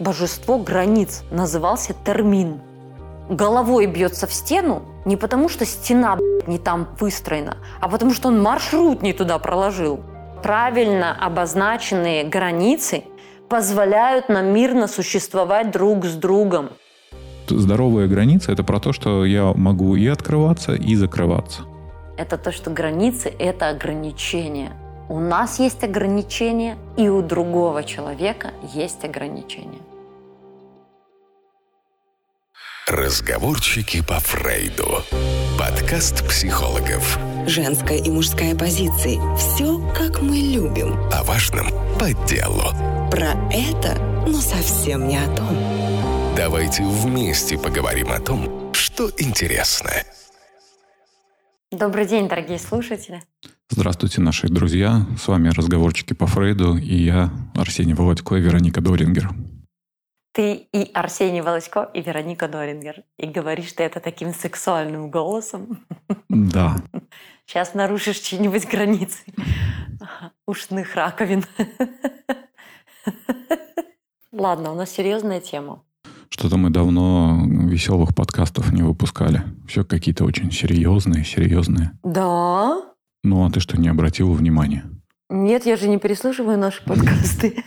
божество границ, назывался Термин. Головой бьется в стену не потому, что стена не там выстроена, а потому что он маршрут не туда проложил. Правильно обозначенные границы позволяют нам мирно существовать друг с другом. Здоровая граница – это про то, что я могу и открываться, и закрываться. Это то, что границы – это ограничения. У нас есть ограничения, и у другого человека есть ограничения. Разговорчики по Фрейду. Подкаст психологов. Женская и мужская позиции. Все, как мы любим. О важном по делу. Про это, но совсем не о том. Давайте вместе поговорим о том, что интересно. Добрый день, дорогие слушатели. Здравствуйте, наши друзья. С вами разговорчики по Фрейду и я, Арсений Володько и Вероника Дорингер. Ты и Арсений Волосько, и Вероника Дорингер. И говоришь ты это таким сексуальным голосом. Да. Сейчас нарушишь чьи-нибудь границы ушных раковин. Ладно, у нас серьезная тема. Что-то мы давно веселых подкастов не выпускали. Все какие-то очень серьезные, серьезные. Да? Ну, а ты что, не обратила внимания? Нет, я же не переслушиваю наши подкасты.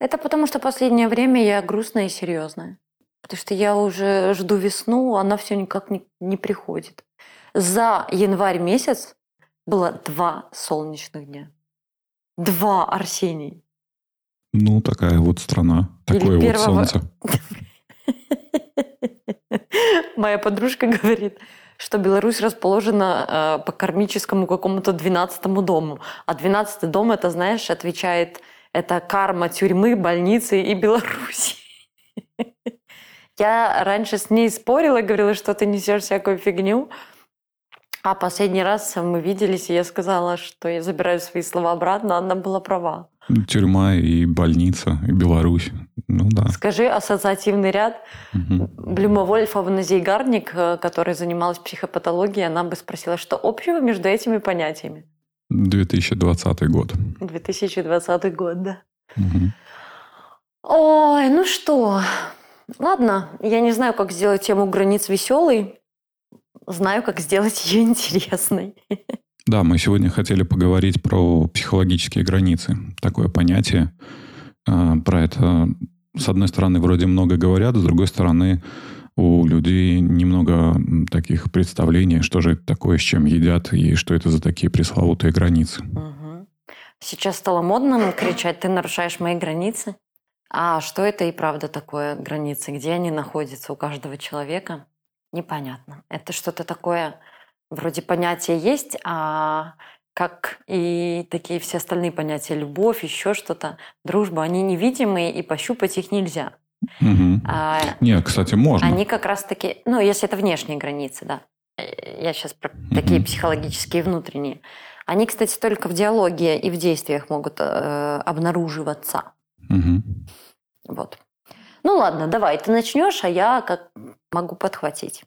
Это потому, что последнее время я грустная и серьезная. Потому что я уже жду весну, она все никак не, не приходит. За январь месяц было два солнечных дня. Два, Арсений. Ну, такая вот страна, Или такое вот первого- солнце. Моя подружка говорит, что Беларусь расположена э, по кармическому какому-то 12 дому. А 12 дом, это, знаешь, отвечает, это карма тюрьмы, больницы и Беларуси. Я раньше с ней спорила, говорила, что ты несешь всякую фигню. А последний раз мы виделись, и я сказала, что я забираю свои слова обратно, она была права. Тюрьма и больница, и Беларусь. Ну да. Скажи ассоциативный ряд. Мгм. Блюмовольфовна Зейгарник, э, которая занималась психопатологией, она бы спросила, что общего между этими понятиями? 2020 год. 2020 год, да. Мгм. Ой, ну что, ладно, я не знаю, как сделать тему границ веселой, знаю, как сделать ее интересной. Да, мы сегодня хотели поговорить про психологические границы. Такое понятие. А, Про это, с одной стороны, вроде много говорят, с другой стороны, у людей немного таких представлений, что же это такое, с чем едят, и что это за такие пресловутые границы. Мгм. Сейчас стало модно кричать, ты нарушаешь мои границы. А что это и правда такое границы? Где они находятся у каждого человека? Непонятно. Это что-то такое, вроде понятия есть, а как и такие все остальные понятия, любовь, еще что-то, дружба, они невидимые, и пощупать их нельзя. Мгм. А Не, кстати, можно. они как раз-таки, ну, если это внешние границы, да. Я сейчас про такие психологические внутренние. Они, кстати, только в диалоге и в действиях могут э, обнаруживаться. Мгм. Вот. Ну ладно, давай, ты начнешь, а я как могу подхватить.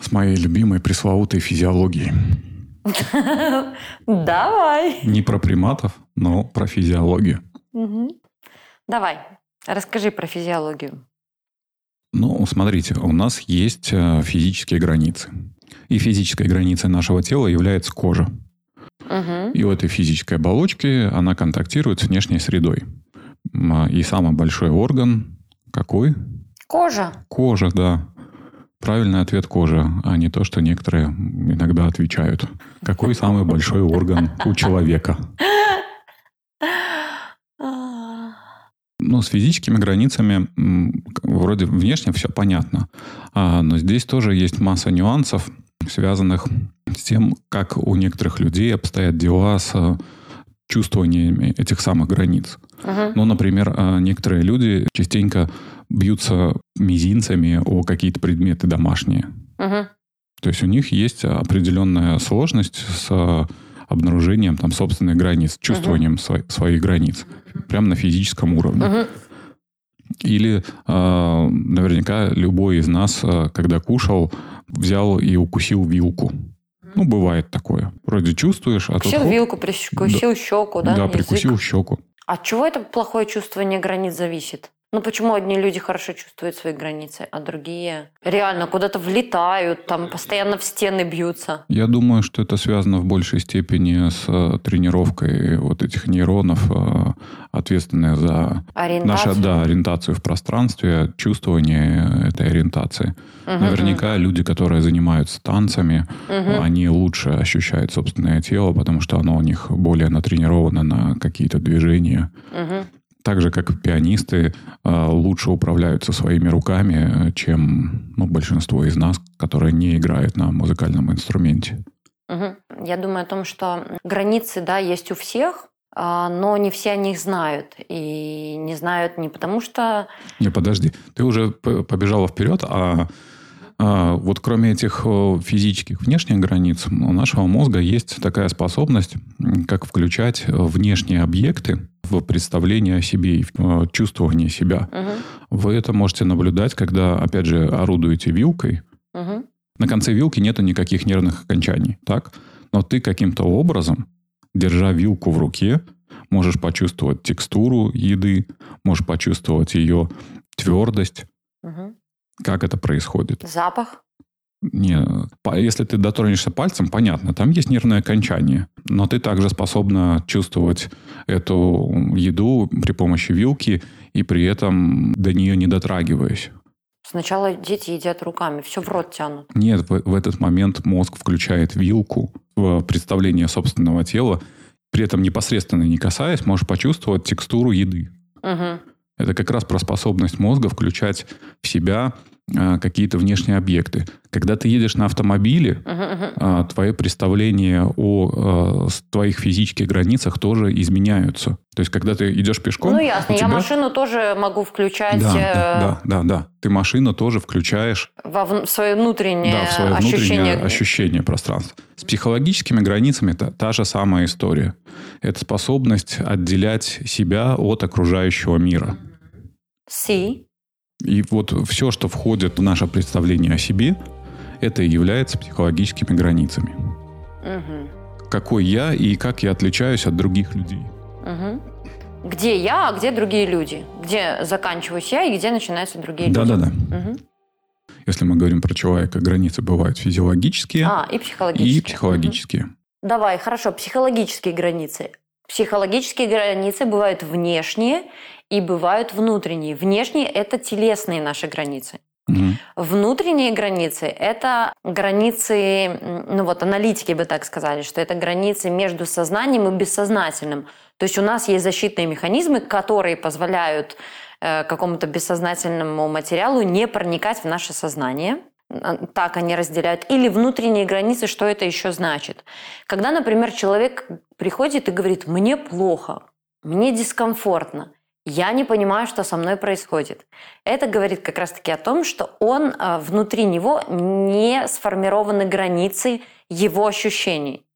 С моей любимой пресловутой физиологией. Давай. Не про приматов, но про физиологию. Давай, расскажи про физиологию. Ну, смотрите, у нас есть э, физические границы. И физической границей нашего тела является кожа. Мгм. И у этой физической оболочки она контактирует с внешней средой. А, И самый большой орган какой? Кожа. Кожа, да. Правильный ответ кожа, а не то, что некоторые иногда отвечают. Какой самый большой орган у человека? Ну, с физическими границами вроде внешне все понятно. А, но здесь тоже есть масса нюансов, связанных с тем, как у некоторых людей обстоят дела с э, чувствованиями этих самых границ. мгм. Ну, например, а, некоторые люди частенько бьются мизинцами о какие-то предметы домашние. Мгм. То есть у них есть определенная сложность с э, обнаружением там собственных границ, чувствованием сво- своих границ, прямо на физическом уровне. Или э, наверняка любой из нас, э, когда кушал, взял и укусил вилку. Ну, бывает такое. Вроде чувствуешь, а тут Прикусил хоп, вилку, прикусил щеку, да? да, язык. прикусил щеку. От чего это плохое чувствование границ зависит? Ну почему одни люди хорошо чувствуют свои границы, а другие реально куда-то влетают, там постоянно в стены бьются? Я думаю, что это связано в большей степени с э, тренировкой вот этих нейронов, э, ответственных за Ориентацию? нашу да, ориентацию в пространстве, чувствование этой ориентации. Мгм. Наверняка люди, которые занимаются танцами, Мгм. они лучше ощущают собственное тело, потому что оно у них более натренировано на какие-то движения. Мгм. Так же, как пианисты э, лучше управляются своими руками, э, чем ну, большинство из нас, которые не играют на музыкальном инструменте. Мгм. Я думаю о том, что границы, да, есть у всех, а, но не все о них знают. И не знают не потому, что... Не, подожди, ты уже побежала вперед, а, а, вот кроме этих физических внешних границ, у нашего мозга есть такая способность, как включать внешние объекты в представление о себе и в э, чувствование себя. Мгм. Вы это можете наблюдать, когда, опять же, орудуете вилкой, Мгм. На конце вилки нету никаких нервных окончаний, так? Но ты каким-то образом, держа вилку в руке, можешь почувствовать текстуру еды, можешь почувствовать ее твердость. Мгм. Как это происходит? Запах? Не, если ты дотронешься пальцем, понятно, там есть нервное окончание. Но ты также способна чувствовать эту еду при помощи вилки и при этом до нее не дотрагиваясь. Сначала дети едят руками, все в рот тянут. Нет, в, в этот момент мозг включает вилку в представление собственного тела, при этом непосредственно не касаясь, можешь почувствовать текстуру еды. Мгм. Это как раз про способность мозга включать в себя какие-то внешние объекты. Когда ты едешь на автомобиле, Мгм, мгм. а, твои представления о а, твоих физических границах тоже изменяются. То есть, когда ты идешь пешком... Ну, ясно. у Я тебя- машину тоже могу включать Да, э, да, да, да, да. Ты машину тоже включаешь во в свое внутреннее да, в свое ощущение. внутреннее ощущение пространства. С психологическими границами это та же самая история. Это способность отделять себя от окружающего мира. Си. И вот все, что входит в наше представление о себе, это и является психологическими границами. Мгм. Какой я и как я отличаюсь от других людей. Мгм. Где я, а где другие люди? Где заканчиваюсь я и где начинаются другие люди? Да-да-да. Мгм. Если мы говорим про человека, границы бывают физиологические А, и психологические. и психологические. Мгм. Давай, хорошо, психологические границы. Психологические границы бывают внешние и бывают внутренние. Внешние – это телесные наши границы. Мгм. Внутренние границы – это границы, ну вот аналитики бы так сказали, что это границы между сознанием и бессознательным. То есть у нас есть защитные механизмы, которые позволяют э, какому-то бессознательному материалу не проникать в наше сознание. Так они разделяют. Или внутренние границы, что это еще значит. Когда, например, человек приходит и говорит, мне плохо, мне дискомфортно, я не понимаю, что со мной происходит. Это говорит как раз-таки о том, что он а, внутри него не сформированы границы его ощущений.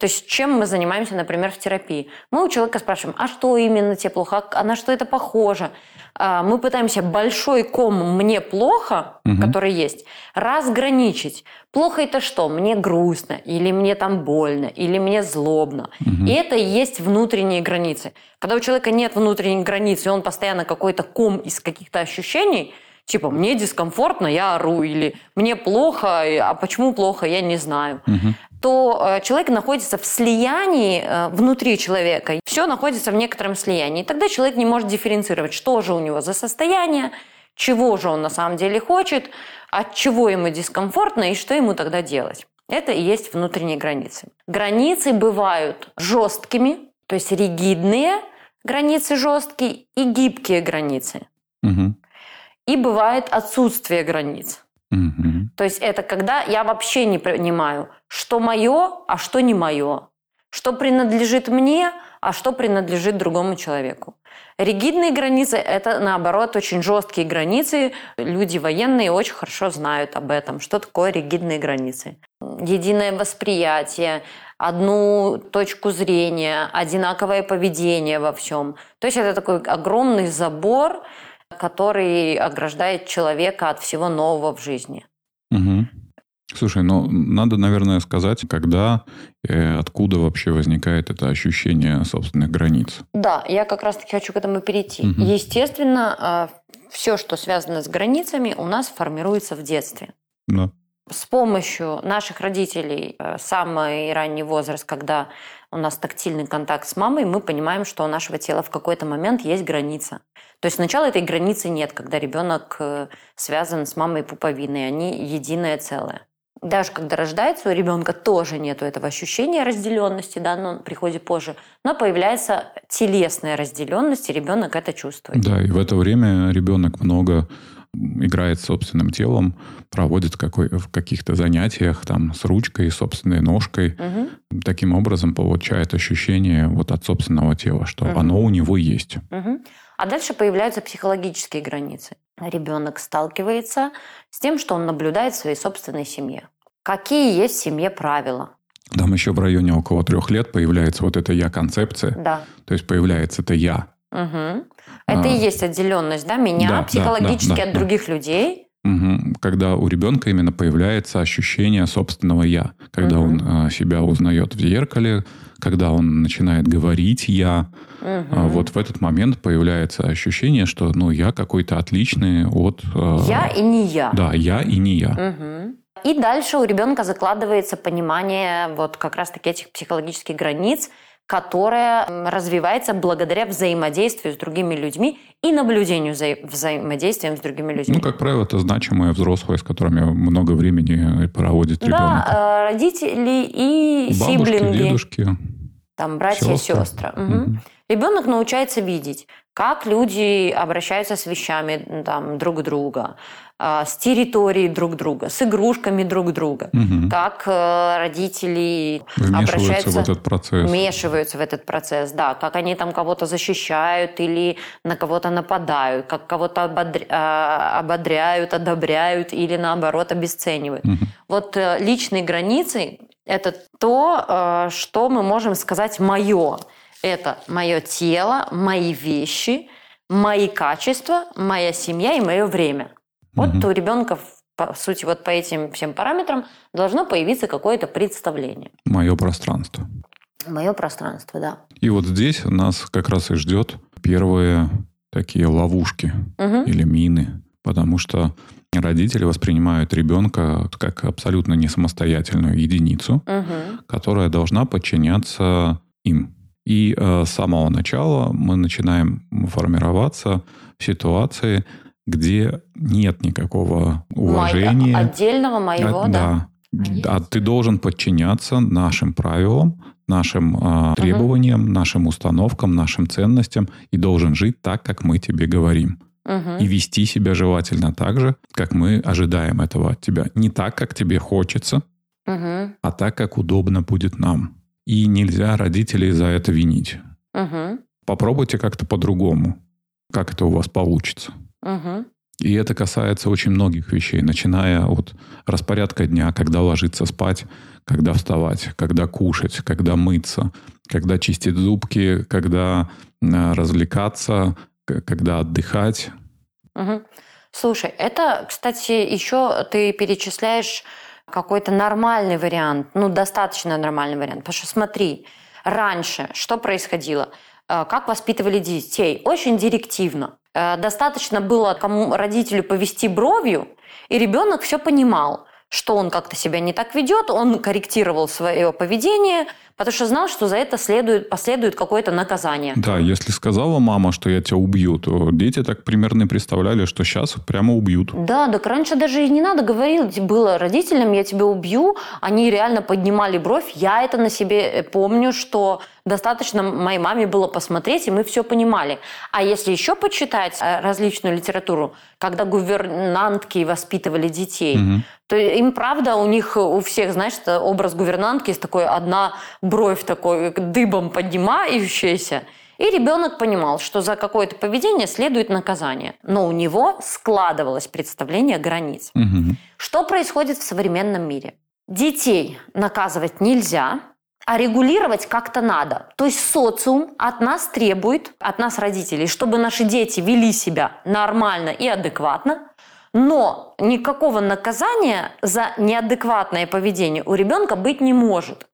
То есть чем мы занимаемся, например, в терапии? Мы у человека спрашиваем, а что именно тебе плохо, а на что это похоже? А, Мы пытаемся большой ком «мне плохо», Мгм. который есть, разграничить. Плохо это что? Мне грустно, или мне там больно, или мне злобно. Мгм. И это и есть внутренние границы. Когда у человека нет внутренних границ, и он постоянно какой-то ком из каких-то ощущений, типа «мне дискомфортно, я ору», или «мне плохо, а почему плохо, я не знаю», Мгм. То э, человек находится в слиянии э, внутри человека. Все находится в некотором слиянии. И тогда человек не может дифференцировать, что же у него за состояние, чего же он на самом деле хочет, от чего ему дискомфортно и что ему тогда делать. Это и есть внутренние границы. Границы бывают жесткими, то есть ригидные границы жесткие и гибкие границы. Мгм. И бывает отсутствие границ. Мгм. То есть это когда я вообще не понимаю, что мое, а что не мое. Что принадлежит мне, а что принадлежит другому человеку. Ригидные границы – это, наоборот, очень жесткие границы. Люди военные очень хорошо знают об этом, что такое ригидные границы. Единое восприятие, одну точку зрения, одинаковое поведение во всем. То есть это такой огромный забор, который ограждает человека от всего нового в жизни. Мгм. Слушай, ну надо, наверное, сказать, когда, э, откуда вообще возникает это ощущение собственных границ. Да, я как раз-таки хочу к этому перейти. Мгм. Естественно, все, что связано с границами, у нас формируется в детстве. Да. С помощью наших родителей э, самый ранний возраст, когда у нас тактильный контакт с мамой, мы понимаем, что у нашего тела в какой-то момент есть граница. То есть сначала этой границы нет, когда ребенок э, связан с мамой пуповиной, они единое целое. Даже когда рождается, у ребенка тоже нет этого ощущения разделенности, да, но приходит позже, но появляется телесная разделенность, и ребенок это чувствует. Да, и в это время ребенок много играет собственным телом, проводит какой, в каких-то занятиях там с ручкой, собственной ножкой. Мгм. Таким образом получает ощущение вот от собственного тела, что Мгм. оно у него есть. Мгм. А дальше появляются психологические границы. Ребенок сталкивается с тем, что он наблюдает в своей собственной семье. Какие есть в семье правила? Там еще в районе около трех лет появляется вот эта я-концепция. Да. То есть появляется это я. Мгм. Это А. и есть отделенность, да, меня Да, да, психологически да, от да. других людей. Мгм. Когда у ребенка именно появляется ощущение собственного я, когда Мгм. он а, себя узнает в зеркале, когда он начинает говорить я, Мгм. а, вот в этот момент появляется ощущение, что ну я какой-то отличный от а, Я и не я. да я и не я. Мгм. И дальше у ребенка закладывается понимание вот как раз-таки этих психологических границ, которое м, развивается благодаря взаимодействию с другими людьми и наблюдению за взаимодействием с другими людьми. Ну как правило это значимые взрослые, с которыми много времени проводит ребенок. Да, э, родители и Бабушки, сиблинги, дедушки. там братья сестры. и сестры. Мгм. Ребенок научается видеть, как люди обращаются с вещами там, друг друга, а, с территорией друг друга, с игрушками друг друга, Мгм. как э, родители Вмешиваются обращаются, в этот процесс. вмешиваются в этот процесс, да, как они там кого-то защищают или на кого-то нападают, как кого-то а, ободряют, одобряют или наоборот обесценивают. Мгм. Вот э, личные границы – это то, э, что мы можем сказать «моё». Это мое тело, мои вещи, мои качества, моя семья и мое время. Вот Мгм. у ребенка, по сути, вот по этим всем параметрам должно появиться какое-то представление. Мое пространство. Мое пространство, да. И вот здесь нас как раз и ждет первые такие ловушки Мгм. или мины, потому что родители воспринимают ребенка как абсолютно не самостоятельную единицу, Мгм. которая должна подчиняться им. И э, с самого начала мы начинаем формироваться в ситуации, где нет никакого уважения. Мое- отдельного моего, А, да. да. А ты должен подчиняться нашим правилам, нашим а, требованиям, нашим установкам, нашим ценностям и должен жить так, как мы тебе говорим. Мгм. И вести себя желательно так же, как мы ожидаем этого от тебя. Не так, как тебе хочется, Мгм. а так, как удобно будет нам. И нельзя родителей за это винить. Мгм. Попробуйте как-то по-другому, как это у вас получится. Мгм. И это касается очень многих вещей, начиная от распорядка дня, когда ложиться спать, когда вставать, когда кушать, когда мыться, когда чистить зубки, когда э, развлекаться, когда отдыхать. Мгм. Слушай, это, кстати, еще ты перечисляешь какой-то нормальный вариант, ну, достаточно нормальный вариант. Потому что смотри, раньше что происходило? Э, Как воспитывали детей? Очень директивно. Э, Достаточно было кому родителю повести бровью, и ребенок все понимал, что он как-то себя не так ведет, он корректировал свое поведение, потому что знал, что за это следует, последует какое-то наказание. Да, если сказала мама, что я тебя убью, то дети так примерно представляли, что сейчас прямо убьют. Да, так раньше даже и не надо говорить было родителям, я тебя убью. Они реально поднимали бровь. Я это на себе э, помню, что достаточно моей маме было посмотреть, и мы все понимали. А если еще почитать э, различную литературу, когда гувернантки воспитывали детей, Мгм. то им, правда, у них, у всех, знаешь, образ гувернантки есть такой, одна бровь такой дыбом поднимающаяся. И ребенок понимал, что за какое-то поведение следует наказание. Но у него складывалось представление границ. Мгм. Что происходит в современном мире? Детей наказывать нельзя, а регулировать как-то надо. То есть социум от нас требует, от нас родителей, чтобы наши дети вели себя нормально и адекватно, Но никакого наказания за неадекватное поведение у ребенка быть не может.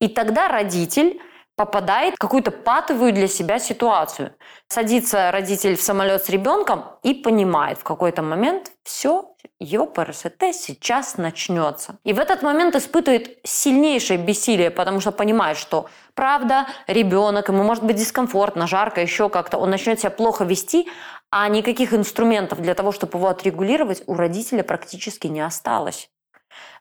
И тогда родитель попадает в какую-то патовую для себя ситуацию. Садится родитель в самолет с ребенком и понимает в какой-то момент, все, ПРСТ сейчас начнется. И в этот момент испытывает сильнейшее бессилие, потому что понимает, что правда, ребенок, ему может быть дискомфортно, жарко, еще как-то, он начнет себя плохо вести, а никаких инструментов для того, чтобы его отрегулировать, у родителя практически не осталось.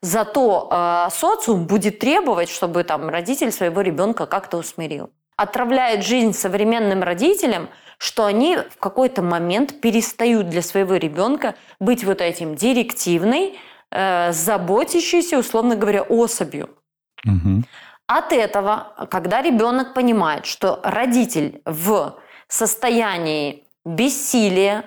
Зато э, социум будет требовать, чтобы там родитель своего ребенка как-то усмирил. Отравляет жизнь современным родителям, что они в какой-то момент перестают для своего ребенка быть вот этим директивной, э, заботящейся, условно говоря, особью. Угу. От этого, когда ребенок понимает, что родитель в состоянии бессилия,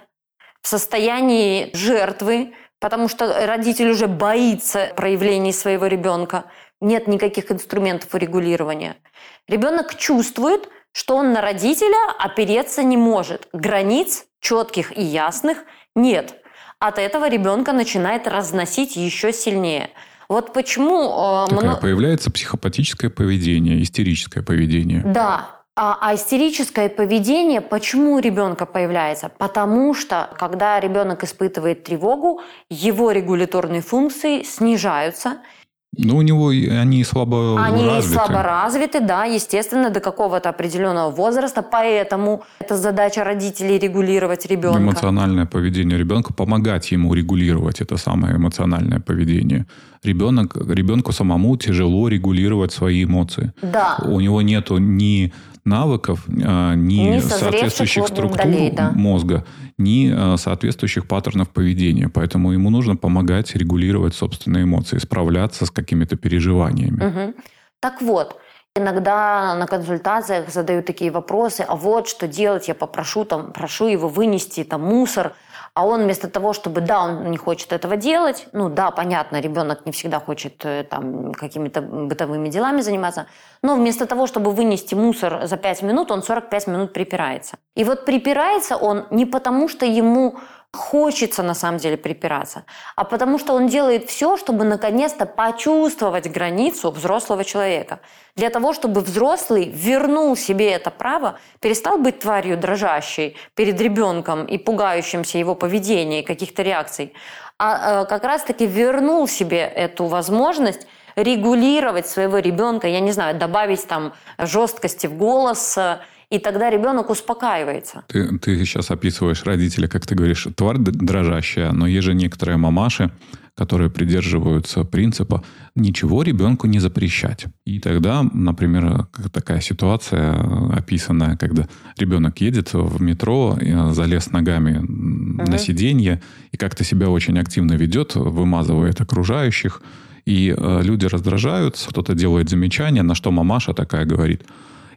в состоянии жертвы, потому что родитель уже боится проявлений своего ребенка, нет никаких инструментов урегулирования. Ребенок чувствует, что он на родителя опереться не может. Границ четких и ясных нет. От этого ребенка начинает разносить еще сильнее. Вот почему... Э, Такое появляется психопатическое поведение, истерическое поведение. Да, а, а истерическое поведение почему у ребенка появляется? Потому что, когда ребенок испытывает тревогу, его регуляторные функции снижаются. Ну, у него они слабо они развиты. Они слабо развиты, да, естественно, до какого-то определенного возраста. Поэтому это задача родителей регулировать ребенка. Эмоциональное поведение ребенка, помогать ему регулировать это самое эмоциональное поведение. Ребенок, ребенку самому тяжело регулировать свои эмоции. Да. У него нету ни навыков, а, ни, ни соответствующих структур долей, да. мозга, ни а, соответствующих паттернов поведения. Поэтому ему нужно помогать регулировать собственные эмоции, справляться с какими-то переживаниями. Угу. Так вот, Иногда на консультациях задают такие вопросы, а вот что делать, я попрошу, там, прошу его вынести там, мусор, а он вместо того, чтобы, да, он не хочет этого делать, ну да, понятно, ребенок не всегда хочет э, там какими-то бытовыми делами заниматься, но вместо того, чтобы вынести мусор за 5 минут, он 45 минут припирается. И вот припирается он не потому, что ему хочется на самом деле припираться, а потому что он делает все, чтобы наконец-то почувствовать границу взрослого человека. Для того, чтобы взрослый вернул себе это право, перестал быть тварью дрожащей перед ребенком и пугающимся его поведения и каких-то реакций, а э, как раз-таки вернул себе эту возможность регулировать своего ребенка, я не знаю, добавить там жесткости в голос, э, и тогда ребенок успокаивается. Ты, ты сейчас описываешь родителя, как ты говоришь, тварь дрожащая, но есть же некоторые мамаши, которые придерживаются принципа ничего ребенку не запрещать. И тогда, например, такая ситуация описанная, когда ребенок едет в метро, залез ногами угу. на сиденье и как-то себя очень активно ведет, вымазывает окружающих, и э, люди раздражаются, кто-то делает замечание, на что мамаша такая говорит –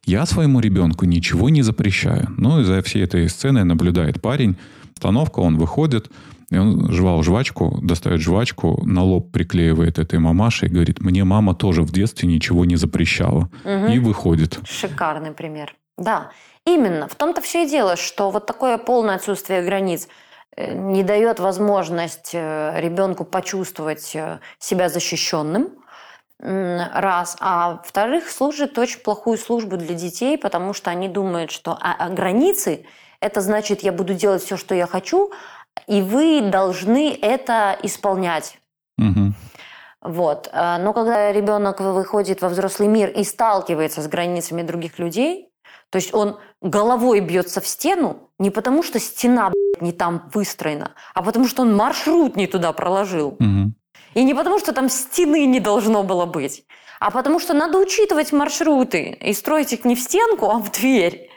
я своему ребенку ничего не запрещаю. Ну, и за всей этой сценой наблюдает парень. Остановка, он выходит, и он жевал жвачку, достает жвачку, на лоб приклеивает этой мамаше и говорит, мне мама тоже в детстве ничего не запрещала. Угу. И выходит. Шикарный пример. Да, именно. В том-то все и дело, что вот такое полное отсутствие границ э, не дает возможность э, ребенку почувствовать э, себя защищенным, раз. А во-вторых, служит очень плохую службу для детей, потому что они думают, что а, а границы – это значит, я буду делать все, что я хочу, и вы должны это исполнять. Угу. Вот. А, но когда ребенок выходит во взрослый мир и сталкивается с границами других людей, то есть он головой бьется в стену не потому, что стена не там выстроена, а потому что он маршрут не туда проложил. Угу. И не потому, что там стены не должно было быть, а потому что надо учитывать маршруты и строить их не в стенку, а в дверь.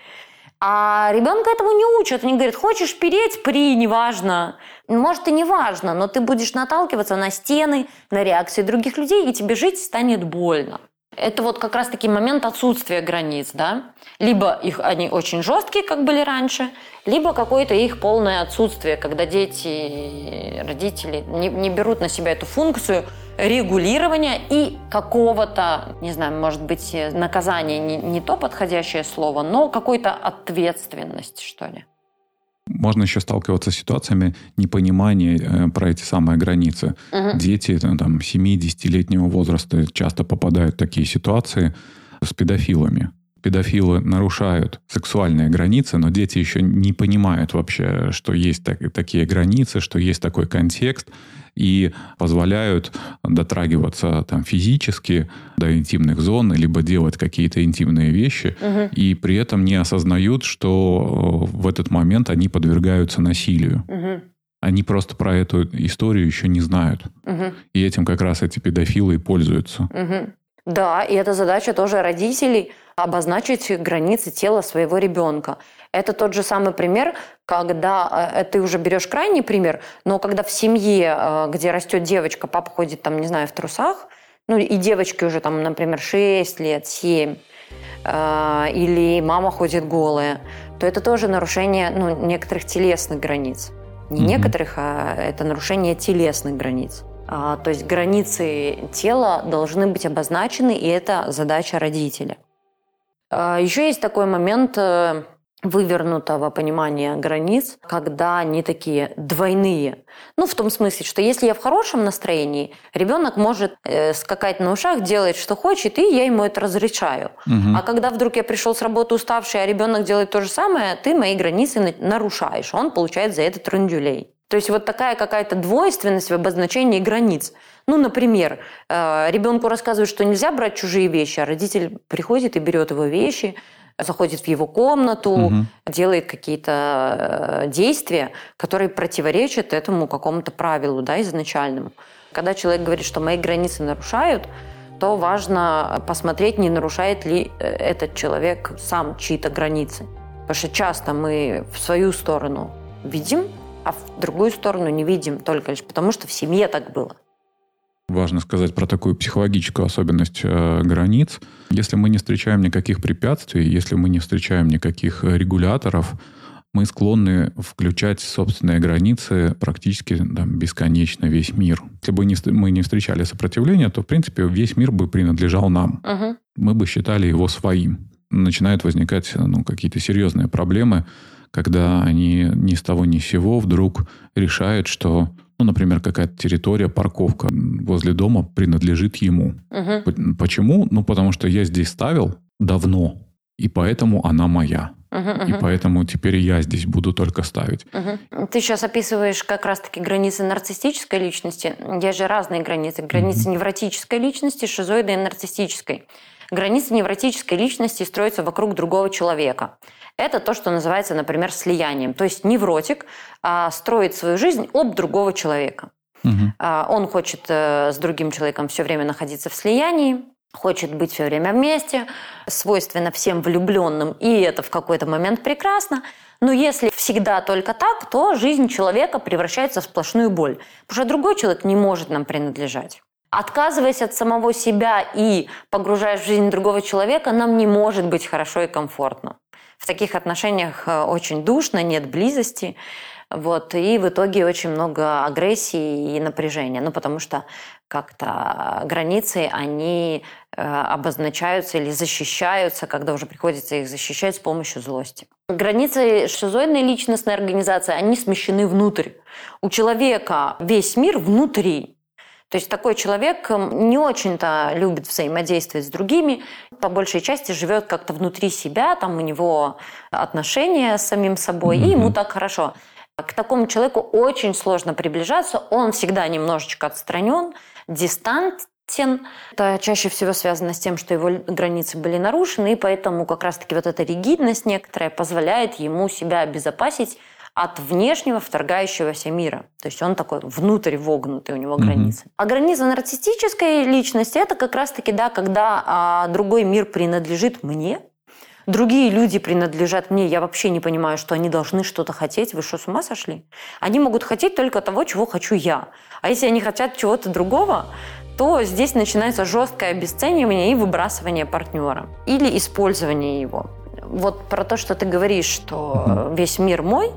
А ребенка этому не учат. Они говорят, хочешь переть, при, неважно. Может, и не важно, но ты будешь наталкиваться на стены, на реакции других людей, и тебе жить станет больно. Это вот как раз-таки момент отсутствия границ, да? Либо их они очень жесткие, как были раньше, либо какое-то их полное отсутствие, когда дети, родители не, не берут на себя эту функцию регулирования и какого-то, не знаю, может быть, наказания не, не то подходящее слово, но какой-то ответственности, что ли. Можно еще сталкиваться с ситуациями непонимания э, про эти самые границы. Угу. Дети э, там 7-10-летнего возраста часто попадают в такие ситуации с педофилами педофилы нарушают сексуальные границы, но дети еще не понимают вообще, что есть так, такие границы, что есть такой контекст, и позволяют дотрагиваться там физически до интимных зон, либо делать какие-то интимные вещи, угу. и при этом не осознают, что в этот момент они подвергаются насилию. Угу. Они просто про эту историю еще не знают. Угу. И этим как раз эти педофилы и пользуются. Угу. Да, и это задача тоже родителей обозначить границы тела своего ребенка. Это тот же самый пример, когда э, ты уже берешь крайний пример, но когда в семье, э, где растет девочка, папа ходит там, не знаю, в трусах, ну и девочке уже там, например, 6 лет, 7, э, или мама ходит голая, то это тоже нарушение ну, некоторых телесных границ. Не mm-hmm. некоторых, а это нарушение телесных границ. А, то есть границы тела должны быть обозначены, и это задача родителя. А, еще есть такой момент э, вывернутого понимания границ, когда они такие двойные. Ну, в том смысле, что если я в хорошем настроении, ребенок может э, скакать на ушах, делать, что хочет, и я ему это разрешаю. Угу. А когда вдруг я пришел с работы уставший, а ребенок делает то же самое, ты мои границы нарушаешь. Он получает за это трендюлей. То есть вот такая какая-то двойственность в обозначении границ. Ну, например, э, ребенку рассказывают, что нельзя брать чужие вещи, а родитель приходит и берет его вещи, заходит в его комнату, угу. делает какие-то э, действия, которые противоречат этому какому-то правилу, да, изначальному. Когда человек говорит, что мои границы нарушают, то важно посмотреть, не нарушает ли э, этот человек сам чьи-то границы. Потому что часто мы в свою сторону видим, а в другую сторону не видим только лишь потому, что в семье так было. Важно сказать про такую психологическую особенность э, границ. Если мы не встречаем никаких препятствий, если мы не встречаем никаких регуляторов, мы склонны включать собственные границы практически там, бесконечно весь мир. Если бы не, мы не встречали сопротивления, то, в принципе, весь мир бы принадлежал нам. Угу. Мы бы считали его своим. Начинают возникать ну, какие-то серьезные проблемы, когда они ни с того ни с сего вдруг решают, что ну, например, какая-то территория, парковка возле дома принадлежит ему. Угу. Почему? Ну, потому что я здесь ставил давно, и поэтому она моя. Угу, и поэтому теперь я здесь буду только ставить. Угу. Ты сейчас описываешь как раз-таки границы нарциссической личности. Есть же разные границы. Границы угу. невротической личности, шизоидной и нарциссической. Границы невротической личности строятся вокруг другого человека. Это то, что называется, например, слиянием. То есть невротик а, строит свою жизнь об другого человека. Угу. Он хочет а, с другим человеком все время находиться в слиянии, хочет быть все время вместе, свойственно всем влюбленным, и это в какой-то момент прекрасно. Но если всегда только так, то жизнь человека превращается в сплошную боль. Потому что другой человек не может нам принадлежать. Отказываясь от самого себя и погружаясь в жизнь другого человека, нам не может быть хорошо и комфортно в таких отношениях э, очень душно, нет близости. Вот, и в итоге очень много агрессии и напряжения. Ну, потому что как-то границы, они э, обозначаются или защищаются, когда уже приходится их защищать с помощью злости. Границы шизоидной личностной организации, они смещены внутрь. У человека весь мир внутри, то есть такой человек эм, не очень-то любит взаимодействовать с другими, по большей части живет как-то внутри себя, там у него отношения с самим собой, mm-hmm. и ему так хорошо. К такому человеку очень сложно приближаться, он всегда немножечко отстранен, дистантен. Это чаще всего связано с тем, что его границы были нарушены, и поэтому как раз-таки вот эта ригидность некоторая позволяет ему себя обезопасить от внешнего вторгающегося мира. То есть он такой внутрь вогнутый, у него границы. Mm-hmm. А граница нарциссической личности это как раз-таки, да, когда а, другой мир принадлежит мне, другие люди принадлежат мне, я вообще не понимаю, что они должны что-то хотеть. Вы что, с ума сошли? Они могут хотеть только того, чего хочу я. А если они хотят чего-то другого, то здесь начинается жесткое обесценивание и выбрасывание партнера или использование его вот про то, что ты говоришь, что весь мир мой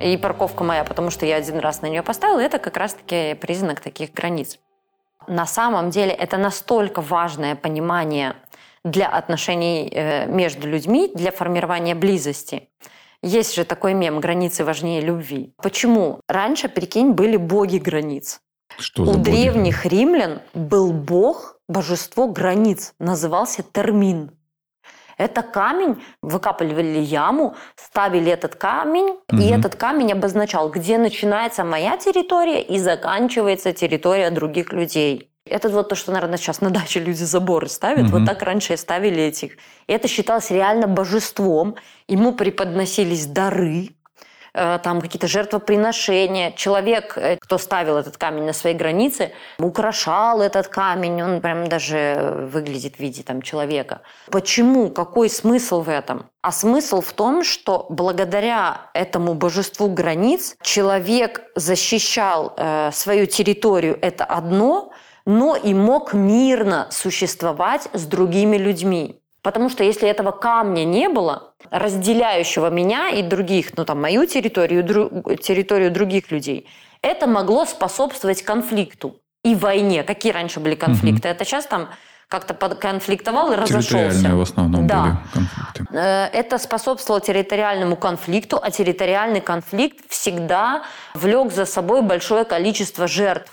и парковка моя, потому что я один раз на нее поставила, это как раз-таки признак таких границ. На самом деле это настолько важное понимание для отношений э, между людьми, для формирования близости. Есть же такой мем «Границы важнее любви». Почему? Раньше, прикинь, были боги границ. Что У боги? древних римлян был бог, божество границ, назывался Термин. Это камень, выкапывали яму, ставили этот камень, и Мгм. этот камень обозначал, где начинается моя территория и заканчивается территория других людей. Это вот то, что, наверное, сейчас на даче люди заборы ставят. Мгм. Вот так раньше и ставили этих. И это считалось реально божеством. Ему преподносились дары, там какие-то жертвоприношения. Человек, э, кто ставил этот камень на свои границы, украшал этот камень, он прям даже выглядит в виде там, человека. Почему? Какой смысл в этом? А смысл в том, что благодаря этому божеству границ человек защищал э, свою территорию, это одно, но и мог мирно существовать с другими людьми. Потому что если этого камня не было, разделяющего меня и других, ну там мою территорию, дру- территорию других людей, это могло способствовать конфликту и войне. Какие раньше были конфликты? Это сейчас там как-то конфликтовал и разошелся. В основном Да. были конфликты. Э, Это способствовало территориальному конфликту, а территориальный конфликт всегда влек за собой большое количество жертв.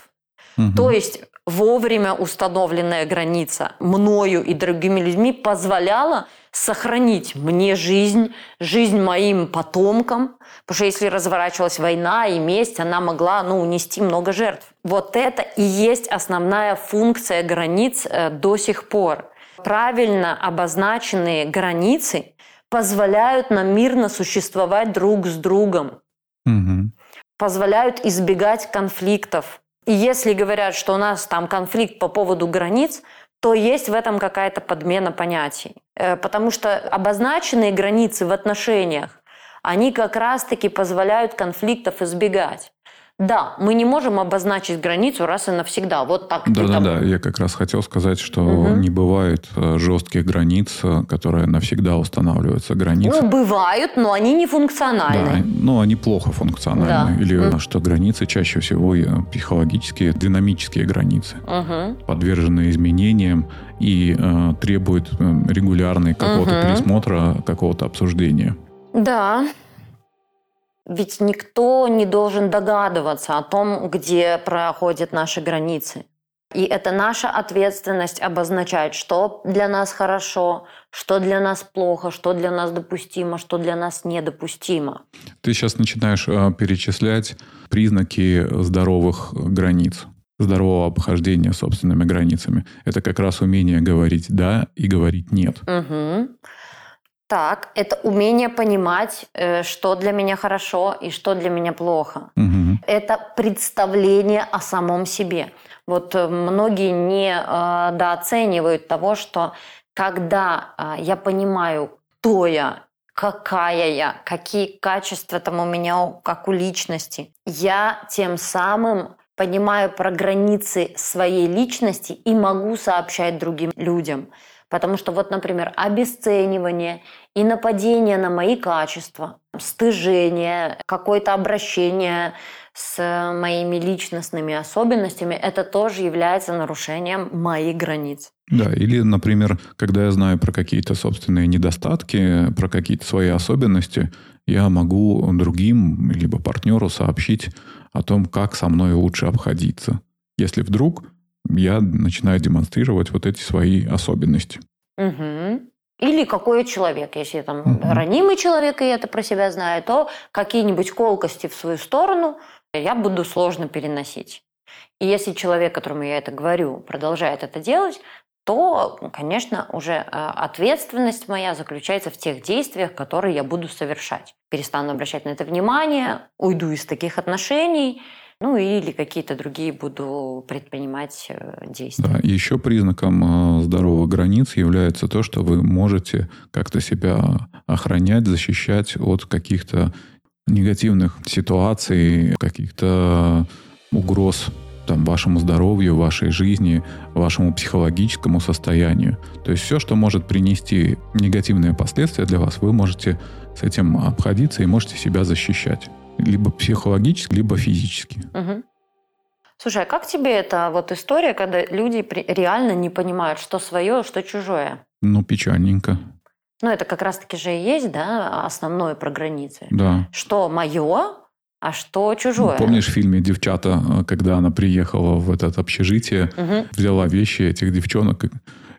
Мгм. То есть вовремя установленная граница мною и другими людьми позволяла сохранить мне жизнь, жизнь моим потомкам, потому что если разворачивалась война и месть, она могла ну, унести много жертв. Вот это и есть основная функция границ э, до сих пор. Правильно обозначенные границы позволяют нам мирно существовать друг с другом Мгм. позволяют избегать конфликтов. И если говорят, что у нас там конфликт по поводу границ, то есть в этом какая-то подмена понятий. Э, Потому что обозначенные границы в отношениях, они как раз-таки позволяют конфликтов избегать. Да, мы не можем обозначить границу раз и навсегда. Вот так ты там- Да-да-да, я как раз хотел сказать, что Мгм. не бывает э, жестких границ, э, которые навсегда устанавливаются. Границы Ну, бывают, но они не Да, функциональны. ну, они плохо функциональны. Да. Или Мгм. что границы чаще всего э, психологические, динамические границы, Мгм. подвержены изменениям и э, требуют регулярной какого-то Мгм. пересмотра, какого-то обсуждения. Да. Ведь никто не должен догадываться о том, где проходят наши границы. И это наша ответственность обозначать, что для нас хорошо, что для нас плохо, что для нас допустимо, что для нас недопустимо. Ты сейчас начинаешь э, перечислять признаки здоровых границ, здорового обхождения собственными границами. Это как раз умение говорить «да» и говорить «нет». Мгм. Так, это умение понимать, э, что для меня хорошо и что для меня плохо. Мгм. это представление о самом себе. Вот э, многие не э, недооценивают того, что когда э, я понимаю, кто я, какая я, какие качества там у меня, как у личности, я тем самым понимаю про границы своей личности и могу сообщать другим людям. Потому что вот, например, обесценивание и нападение на мои качества, стыжение, какое-то обращение с моими личностными особенностями, это тоже является нарушением моих границ. Да, или, например, когда я знаю про какие-то собственные недостатки, про какие-то свои особенности, я могу другим, либо партнеру сообщить о том, как со мной лучше обходиться. Если вдруг я начинаю демонстрировать вот эти свои особенности. Мгм. Или какой человек. Если я там Мгм. ранимый человек, и это про себя знаю, то какие-нибудь колкости в свою сторону я буду сложно переносить. И если человек, которому я это говорю, продолжает это делать, то, конечно, уже э, ответственность моя заключается в тех действиях, которые я буду совершать. Перестану обращать на это внимание, уйду из таких отношений, ну или какие-то другие буду предпринимать э, действия. Да, еще признаком э, здоровых границ является то, что вы можете как-то себя охранять, защищать от каких-то негативных ситуаций, каких-то угроз там, вашему здоровью, вашей жизни, вашему психологическому состоянию. То есть все, что может принести негативные последствия для вас, вы можете с этим обходиться и можете себя защищать. Либо психологически, либо физически. Мгм. Слушай, а как тебе эта вот история, когда люди реально не понимают, что свое, что чужое? Ну, печальненько. Ну, это как раз-таки же и есть, да, основное про границы. Да. Что мое, а что чужое. Помнишь в фильме «Девчата», э, когда она приехала в это общежитие, Мгм. взяла вещи этих девчонок,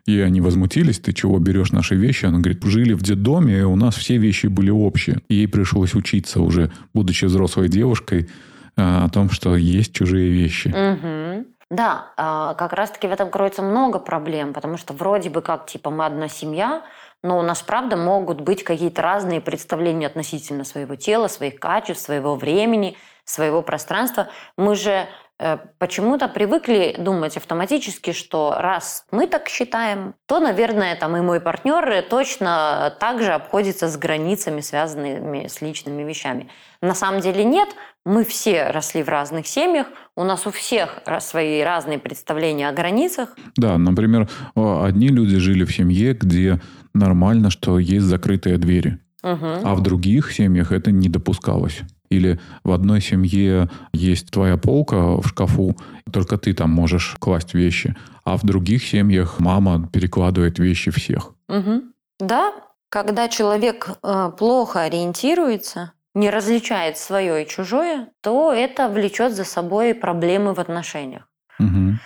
и они возмутились, ты чего берешь наши вещи? Она говорит, жили в детдоме, у нас все вещи были общие. И ей пришлось учиться уже, будучи взрослой девушкой, э, о том, что есть чужие вещи. Мгм. Да, а, как раз-таки в этом кроется много проблем, потому что вроде бы как, типа, мы одна семья, но у нас, правда, могут быть какие-то разные представления относительно своего тела, своих качеств, своего времени, своего пространства. Мы же почему-то привыкли думать автоматически, что раз мы так считаем, то, наверное, там и мой партнер точно так же обходится с границами, связанными с личными вещами. На самом деле нет, мы все росли в разных семьях, у нас у всех свои разные представления о границах. Да, например, э, одни люди жили в семье, где нормально, что есть закрытые двери. Мгм. А в других семьях это не допускалось. Или в одной семье есть твоя полка в шкафу, только ты там можешь класть вещи. А в других семьях мама перекладывает вещи всех. Мгм. Да, когда человек э, плохо ориентируется, не различает свое и чужое, то это влечет за собой проблемы в отношениях. Мгм.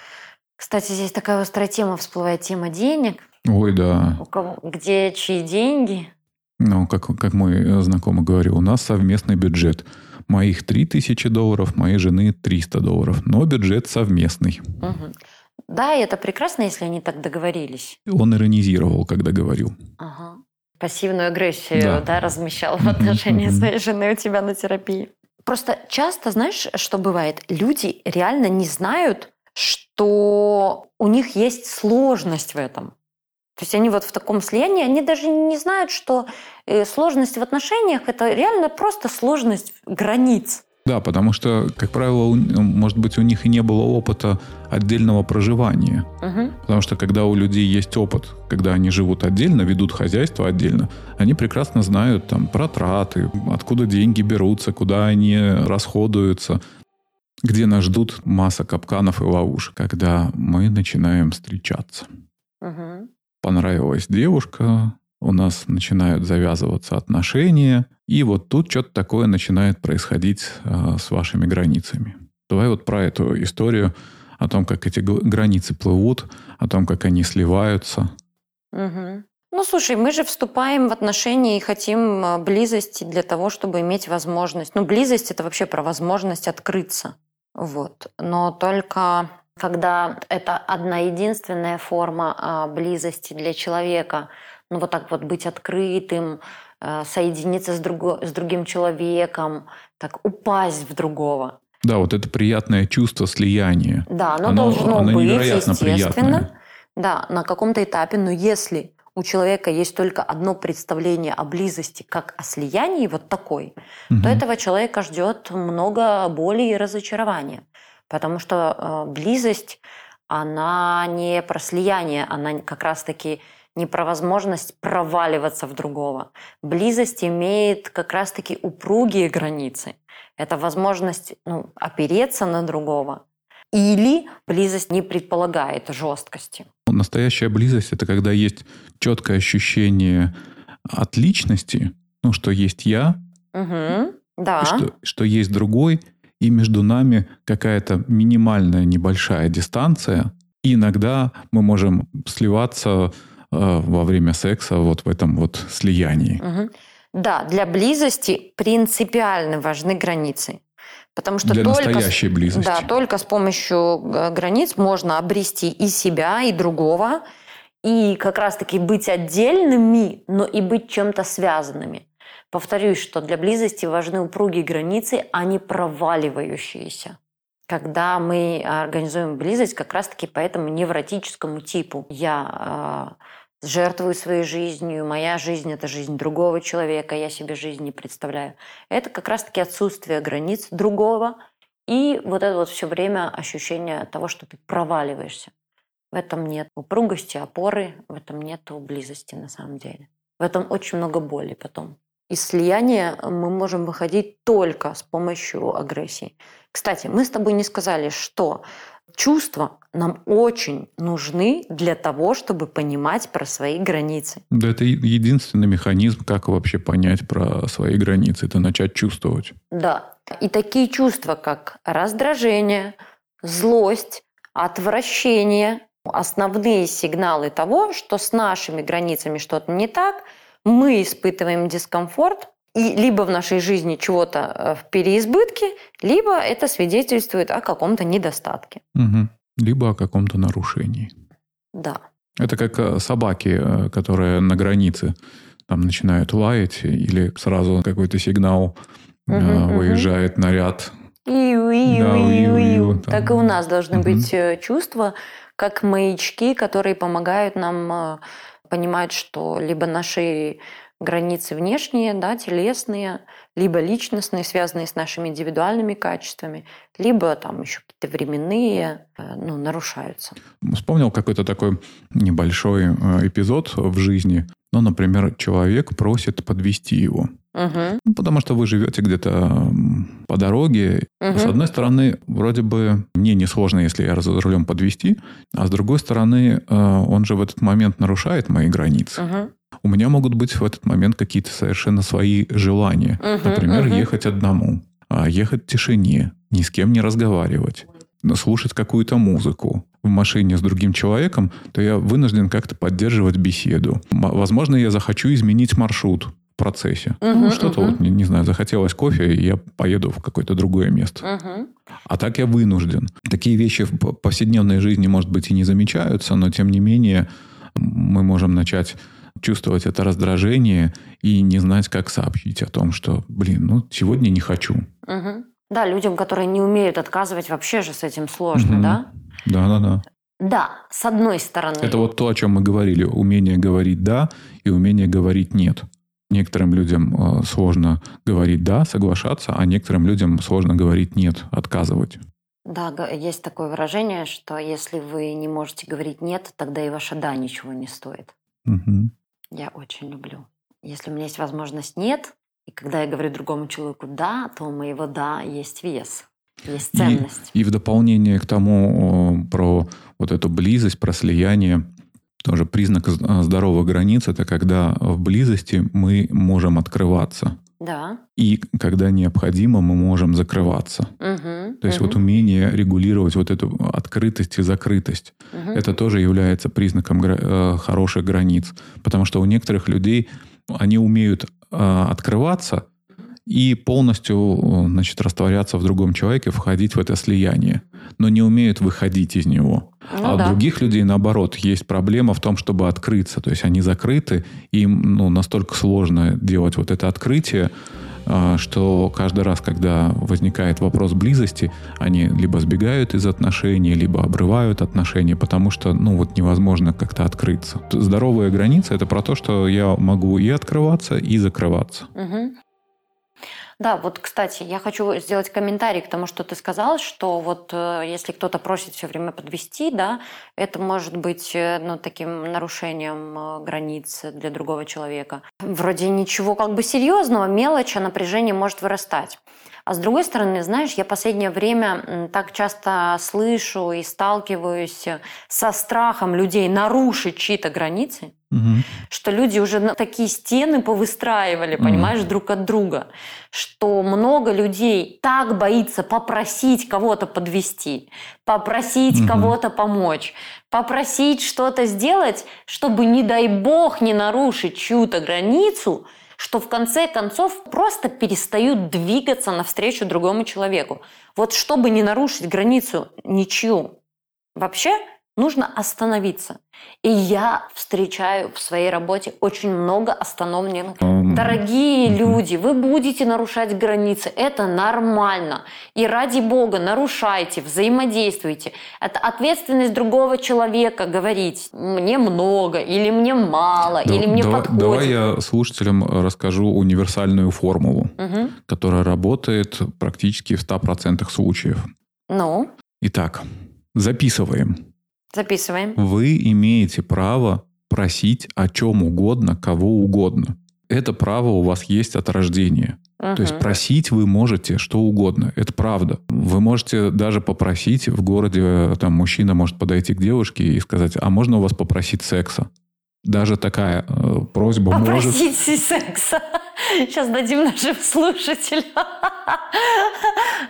Кстати, здесь такая острая тема всплывает, тема денег. Ой, да. У кого, где чьи деньги? Ну, как, как мой э, знакомый говорил, у нас совместный бюджет. Моих 3000 долларов, моей жены 300 долларов. Но бюджет совместный. Мгм. Да, и это прекрасно, если они так договорились. Он иронизировал, когда говорил. Ага. Пассивную агрессию, Да. да, размещал в отношении своей жены у тебя на терапии. Просто часто, знаешь, что бывает? Люди реально не знают, что у них есть сложность в этом. То есть они вот в таком слиянии, они даже не знают, что э, сложность в отношениях – это реально просто сложность границ. Да, потому что, как правило, у- может быть, у них и не было опыта отдельного проживания. Мгм. Потому что когда у людей есть опыт, когда они живут отдельно, ведут хозяйство отдельно, они прекрасно знают там про траты, откуда деньги берутся, куда они расходуются, где нас ждут масса капканов и ловушек, когда мы начинаем встречаться. Мгм. Понравилась девушка, у нас начинают завязываться отношения, и вот тут что-то такое начинает происходить э, с вашими границами. Давай вот про эту историю, о том, как эти границы плывут, о том, как они сливаются. Мгм. Ну, слушай, мы же вступаем в отношения и хотим а, близости для того, чтобы иметь возможность. Ну, близость это вообще про возможность открыться. Вот. Но только когда это одна единственная форма а, близости для человека, ну, вот так вот быть открытым, а, соединиться с, друго- с другим человеком, так упасть в другого. Да, вот это приятное чувство слияния. Да, оно, Оно- должно оно быть, естественно. приятное. Да, на каком-то этапе, но если у человека есть только одно представление о близости, как о слиянии, вот такой, Мгм. то этого человека ждет много боли и разочарования. Потому что э, близость, она не про слияние, она как раз-таки не про возможность проваливаться в другого. Близость имеет как раз-таки упругие границы. Это возможность ну, опереться на другого. Или близость не предполагает жесткости. Настоящая близость это когда есть четкое ощущение от личности, ну, что есть я, Мгм. Да. что, что есть другой, и между нами какая-то минимальная небольшая дистанция. И иногда мы можем сливаться э, во время секса вот в этом вот слиянии. Мгм. Да, для близости принципиально важны границы. Потому что Для только, с- настоящей близости. да, только с помощью э, границ можно обрести и себя, и другого, и как раз-таки быть отдельными, но и быть чем-то связанными. Повторюсь, что для близости важны упругие границы, а не проваливающиеся. Когда мы организуем близость как раз-таки по этому невротическому типу. Я э, жертвую своей жизнью, моя жизнь – это жизнь другого человека, я себе жизнь не представляю. Это как раз-таки отсутствие границ другого и вот это вот все время ощущение того, что ты проваливаешься. В этом нет упругости, опоры, в этом нет близости на самом деле. В этом очень много боли потом. Из слияния мы можем выходить только с помощью агрессии. Кстати, мы с тобой не сказали, что чувства нам очень нужны для того, чтобы понимать про свои границы. Да, это единственный механизм, как вообще понять про свои границы. Это начать чувствовать. Да. И такие чувства, как раздражение, злость, отвращение, основные сигналы того, что с нашими границами что-то не так, мы испытываем дискомфорт, и либо в нашей жизни чего-то э, в переизбытке, либо это свидетельствует о каком-то недостатке. Мгм. Либо о каком-то нарушении. Да. Это как э, собаки, э, которые на границе там начинают лаять, или сразу какой-то сигнал э, мгм. выезжает наряд. Иу, иу, Да, иу. Так и у нас должны Мгм. быть чувства, как маячки, которые помогают нам понимать, что либо наши границы внешние, да, телесные, либо личностные, связанные с нашими индивидуальными качествами, либо там еще какие-то временные, э, ну, нарушаются. Вспомнил какой-то такой небольшой э, эпизод в жизни. Ну, например, человек просит подвести его. Мгм. Ну, потому что вы живете где-то по дороге. Мгм. С одной стороны, вроде бы мне несложно, если я за рулем подвести, а с другой стороны, э, он же в этот момент нарушает мои границы. Мгм. У меня могут быть в этот момент какие-то совершенно свои желания. Мгм, Например, мгм. ехать одному, а ехать в тишине, ни с кем не разговаривать, слушать какую-то музыку в машине с другим человеком, то я вынужден как-то поддерживать беседу. Возможно, я захочу изменить маршрут процессе. Мгм, ну, что-то мгм. вот, не, не знаю, захотелось кофе, и я поеду в какое-то другое место. Мгм. А так я вынужден. Такие вещи в повседневной жизни, может быть, и не замечаются, но тем не менее мы можем начать чувствовать это раздражение и не знать, как сообщить о том, что, блин, ну, сегодня не хочу. Мгм. Да, людям, которые не умеют отказывать, вообще же с этим сложно, Мгм. да? Да-да-да. Да, с одной стороны. Это вот то, о чем мы говорили. Умение говорить «да» и умение говорить «нет». Некоторым людям э, сложно говорить «да», соглашаться, а некоторым людям сложно говорить «нет», отказывать. Да, есть такое выражение, что если вы не можете говорить «нет», тогда и ваше «да» ничего не стоит. Мгм. Я очень люблю. Если у меня есть возможность «нет», и когда я говорю другому человеку «да», то у моего «да» есть вес, есть И- ценность. И в дополнение к тому про вот эту близость, про слияние, тоже признак а, здоровых границ – это когда в близости мы можем открываться. Да. И когда необходимо, мы можем закрываться. Мгм, То есть мгм, вот умение регулировать вот эту открытость и закрытость, мгм. это тоже является признаком гра- э, хороших границ. Потому что у некоторых людей они умеют э, открываться и полностью значит, растворяться в другом человеке, входить в это слияние, но не умеют выходить из него. Ну а да. у других людей, наоборот, есть проблема в том, чтобы открыться. То есть они закрыты, им ну, настолько сложно делать вот это открытие, а, что каждый раз, когда возникает вопрос близости, они либо сбегают из отношений, либо обрывают отношения, потому что, ну, вот невозможно как-то открыться. Здоровая граница — это про то, что я могу и открываться, и закрываться. Мгм. Да, вот, кстати, я хочу сделать комментарий к тому, что ты сказал, что вот э, если кто-то просит все время подвести, да, это может быть э, ну, таким нарушением э, границ для другого человека. Вроде ничего как бы серьезного, мелочь, а напряжение может вырастать. А с другой стороны, знаешь, я последнее время так часто слышу и сталкиваюсь со страхом людей нарушить чьи-то границы, Что люди уже на такие стены повыстраивали, понимаешь, друг от друга, что много людей так боится попросить кого-то подвести, попросить Мгм. кого-то помочь, попросить что-то сделать, чтобы, не дай бог, не нарушить чью-то границу, что в конце концов просто перестают двигаться навстречу другому человеку. Вот чтобы не нарушить границу ничью, вообще нужно остановиться. И я встречаю в своей работе очень много остановленных. Дорогие люди, вы будете нарушать границы, это нормально. И ради бога, нарушайте, взаимодействуйте. Это ответственность другого человека говорить «мне много» или «мне мало» Да- или «мне давай, подходит». давай я слушателям расскажу универсальную формулу, Мгм. которая работает практически в 100% случаев. Ну, Итак, записываем. Записываем. Вы имеете право просить о чем угодно, кого угодно. Это право у вас есть от рождения. То есть просить вы можете что угодно. Это правда. Вы можете даже попросить в городе, там мужчина может подойти к девушке и сказать, а можно у вас попросить секса? Даже такая э, просьба Попросите может... секса. Сейчас дадим нашим слушателям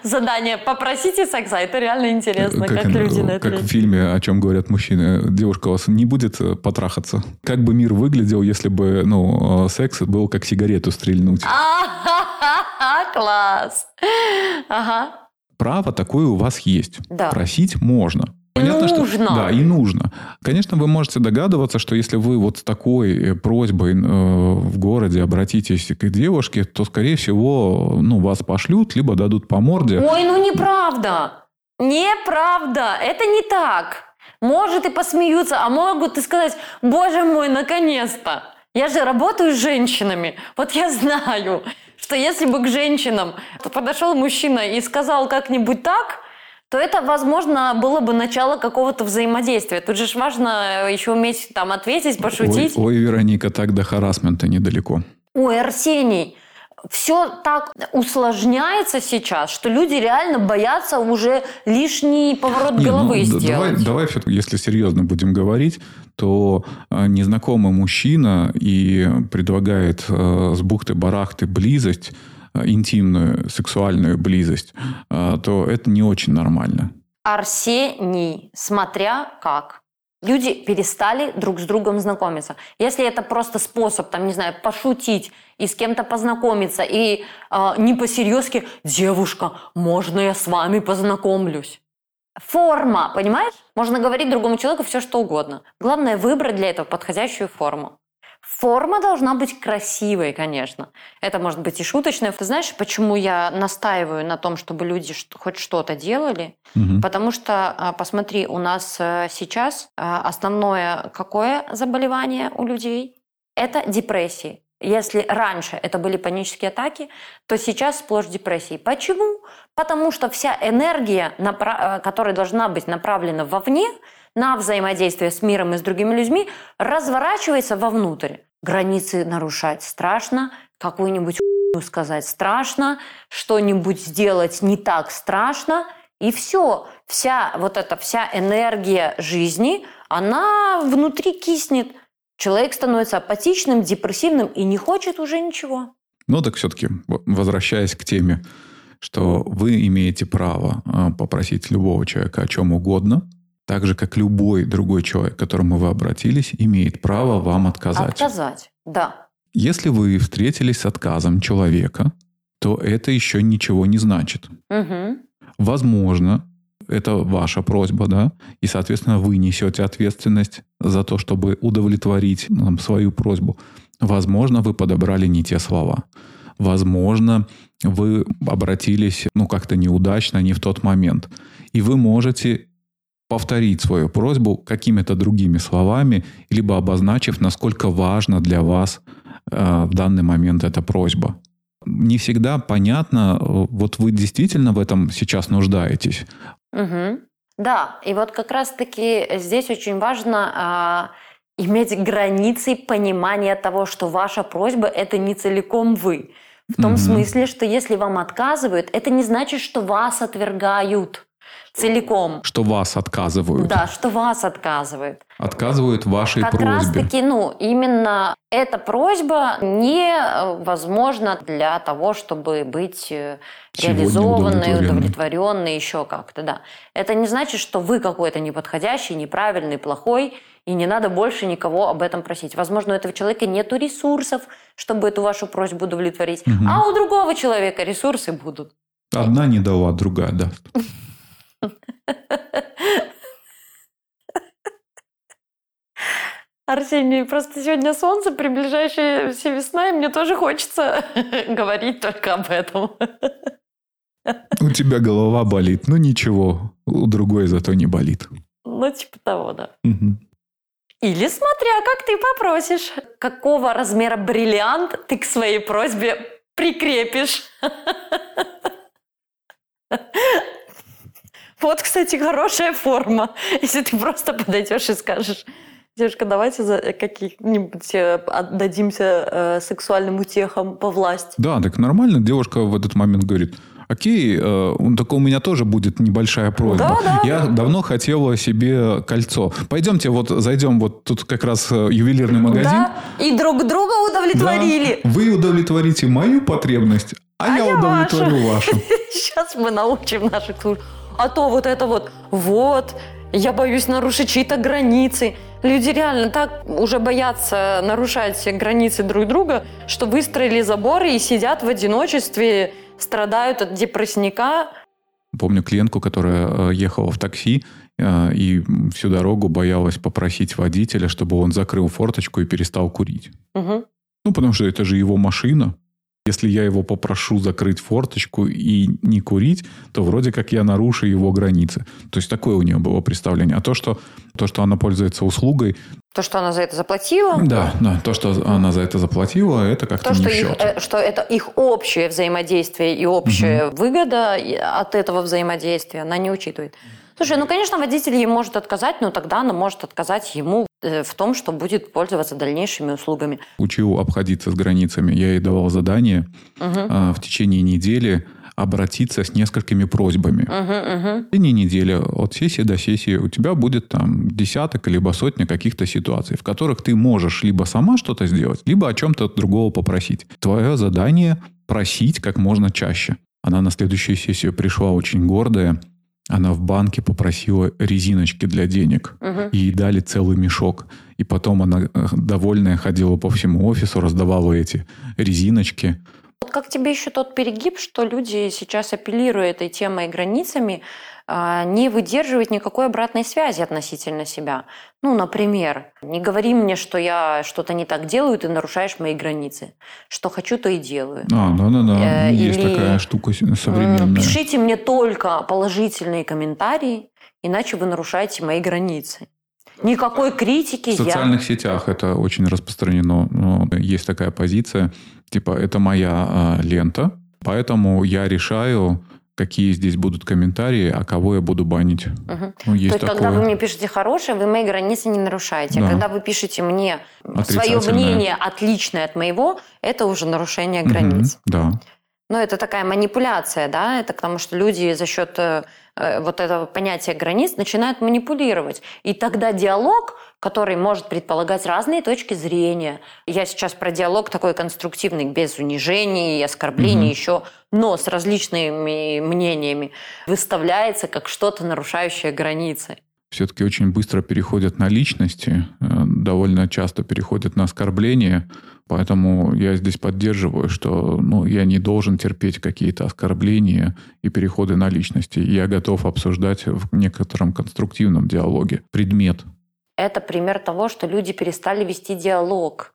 задание. Попросите секса. Это реально интересно, как, как люди на это Как в фильме, о чем говорят мужчины. Девушка у вас не будет э, потрахаться? Как бы мир выглядел, если бы ну, э, секс был как сигарету стрельнуть? Класс. Ага. Право такое у вас есть. Да. Просить можно. И Что, нужно. да, и нужно. Конечно, вы можете догадываться, что если вы вот с такой э, просьбой э, в городе обратитесь к девушке, то, скорее всего, ну, вас пошлют, либо дадут по морде. Ой, ну неправда. Неправда. Это не так. Может и посмеются, а могут и сказать, боже мой, наконец-то. Я же работаю с женщинами. Вот я знаю, что если бы к женщинам подошел мужчина и сказал как-нибудь так, то это, возможно, было бы начало какого-то взаимодействия. Тут же важно еще уметь там ответить, пошутить. Ой, ой, Вероника, так до харасмента недалеко. Ой, Арсений, все так усложняется сейчас, что люди реально боятся уже лишний поворот Не, ну, головы д- сделать. Давай, давай всё-таки, если серьезно будем говорить, то э, незнакомый мужчина и предлагает э, с бухты-барахты близость, э, интимную сексуальную близость, э, то это не очень нормально. Арсений, смотря как. Люди перестали друг с другом знакомиться. Если это просто способ, там, не знаю, пошутить и с кем-то познакомиться, и э, не по-серьезки, девушка, можно я с вами познакомлюсь? Форма, понимаешь? Можно говорить другому человеку все, что угодно. Главное выбрать для этого подходящую форму. Форма должна быть красивой, конечно. Это может быть и шуточная. Ты знаешь, почему я настаиваю на том, чтобы люди хоть что-то делали? Мгм. Потому что, а, посмотри, у нас э, сейчас а, основное какое заболевание у людей? Это депрессии. Если раньше это были панические атаки, то сейчас сплошь депрессии. Почему? Потому что вся энергия, э, которая должна быть направлена вовне, на взаимодействие с миром и с другими людьми, разворачивается вовнутрь. Границы нарушать страшно, какую-нибудь сказать страшно, что-нибудь сделать не так страшно, и все. Вся вот эта вся энергия жизни, она внутри киснет. Человек становится апатичным, депрессивным и не хочет уже ничего. Ну, так все-таки, возвращаясь к теме, что вы имеете право э, попросить любого человека о чем угодно, так же, как любой другой человек, к которому вы обратились, имеет право вам отказать. Отказать, да. Если вы встретились с отказом человека, то это еще ничего не значит. Мгм. Возможно, это ваша просьба, да, и, соответственно, вы несете ответственность за то, чтобы удовлетворить нам, свою просьбу. Возможно, вы подобрали не те слова. Возможно, вы обратились, ну, как-то неудачно, не в тот момент. И вы можете повторить свою просьбу какими-то другими словами, либо обозначив, насколько важна для вас э, в данный момент эта просьба. Не всегда понятно, э, вот вы действительно в этом сейчас нуждаетесь. Мгм. Да, и вот как раз-таки здесь очень важно а, иметь границы понимания того, что ваша просьба – это не целиком вы. В том Мгм. смысле, что если вам отказывают, это не значит, что вас отвергают целиком. Что вас отказывают. Да, что вас отказывают. Отказывают вашей как просьбе. раз-таки, ну, именно эта просьба невозможна для того, чтобы быть э, Сегодня реализованной, удовлетворенной. еще как-то, да. Это не значит, что вы какой-то неподходящий, неправильный, плохой, и не надо больше никого об этом просить. Возможно, у этого человека нет ресурсов, чтобы эту вашу просьбу удовлетворить, Мгм. а у другого человека ресурсы будут. Одна не дала, другая даст. Арсений, просто сегодня солнце, приближающаяся весна, и мне тоже хочется говорить только об этом. У тебя голова болит, ну ничего, у другой зато не болит. Ну, типа того, да. Мгм. Или смотря, как ты попросишь. Какого размера бриллиант ты к своей просьбе прикрепишь? Вот, кстати, хорошая форма. Если ты просто подойдешь и скажешь, Девушка, давайте за каких-нибудь э, отдадимся э, сексуальным утехам по власти. Да, так нормально. Девушка в этот момент говорит, окей, э, так у меня тоже будет небольшая просьба. Да, да. Я давно хотела себе кольцо. Пойдемте вот зайдем, вот тут как раз э, ювелирный магазин. Да, и друг друга удовлетворили. Да. Вы удовлетворите мою потребность, а, А я, я удовлетворю вашу. Сейчас мы научим наших слуш- А то вот это вот, вот, я боюсь нарушить чьи-то границы. Люди реально так уже боятся нарушать все границы друг друга, что выстроили заборы и сидят в одиночестве, страдают от депрессника. Помню клиентку, которая э, ехала в такси э, и всю дорогу боялась попросить водителя, чтобы он закрыл форточку и перестал курить. Мгм. Ну, потому что это же его машина. Если я его попрошу закрыть форточку и не курить, то вроде как я нарушу его границы. То есть такое у нее было представление. А то, что, то, что она пользуется услугой, То, что она за это заплатила, да, да, то, что она за это заплатила, это как-то то, не что, их, э, что это их общее взаимодействие и общая выгода и от этого взаимодействия, она не учитывает. Слушай, ну, конечно, водитель ей может отказать, но тогда она может отказать ему э, в том, что будет пользоваться дальнейшими услугами. Учил обходиться с границами. Я ей давал задание Мгм. а, в течение недели обратиться с несколькими просьбами. Мгм, мгм. В течение недели от сессии до сессии у тебя будет там десяток либо сотня каких-то ситуаций, в которых ты можешь либо сама что-то сделать, либо о чем-то другого попросить. Твое задание просить как можно чаще. Она на следующую сессию пришла очень гордая. Она в банке попросила резиночки для денег. И ей дали целый мешок. И потом она, э, довольная, ходила по всему офису, раздавала эти резиночки. Вот как тебе еще тот перегиб, что люди сейчас, апеллируя этой темой и границами, не выдерживают никакой обратной связи относительно себя. Ну, например, не говори мне, что я что-то не так делаю, ты нарушаешь мои границы. Что хочу, то и делаю. А, да-да-да. Э, Есть или, такая штука современная. Пишите мне только положительные комментарии, иначе вы нарушаете мои границы. Никакой критики В я... социальных сетях это очень распространено. Но Есть такая позиция, типа, это моя а, лента, поэтому я решаю, какие здесь будут комментарии, а кого я буду банить. Мгм. Ну, есть То есть, такое. когда вы мне пишете хорошее, вы мои границы не нарушаете. Да. А когда вы пишете мне свое мнение отличное от моего, это уже нарушение границ. Да. Но это такая манипуляция, да, это потому что люди за счет э, вот этого понятия границ начинают манипулировать. И тогда диалог, который может предполагать разные точки зрения. Я сейчас про диалог такой конструктивный, без унижений, оскорблений Мгм. еще, но с различными мнениями, выставляется как что-то нарушающее границы. Все-таки очень быстро переходят на личности, э, довольно часто переходят на оскорбления, поэтому я здесь поддерживаю, что ну, я не должен терпеть какие-то оскорбления и переходы на личности. Я готов обсуждать в некотором конструктивном диалоге предмет это пример того, что люди перестали вести диалог.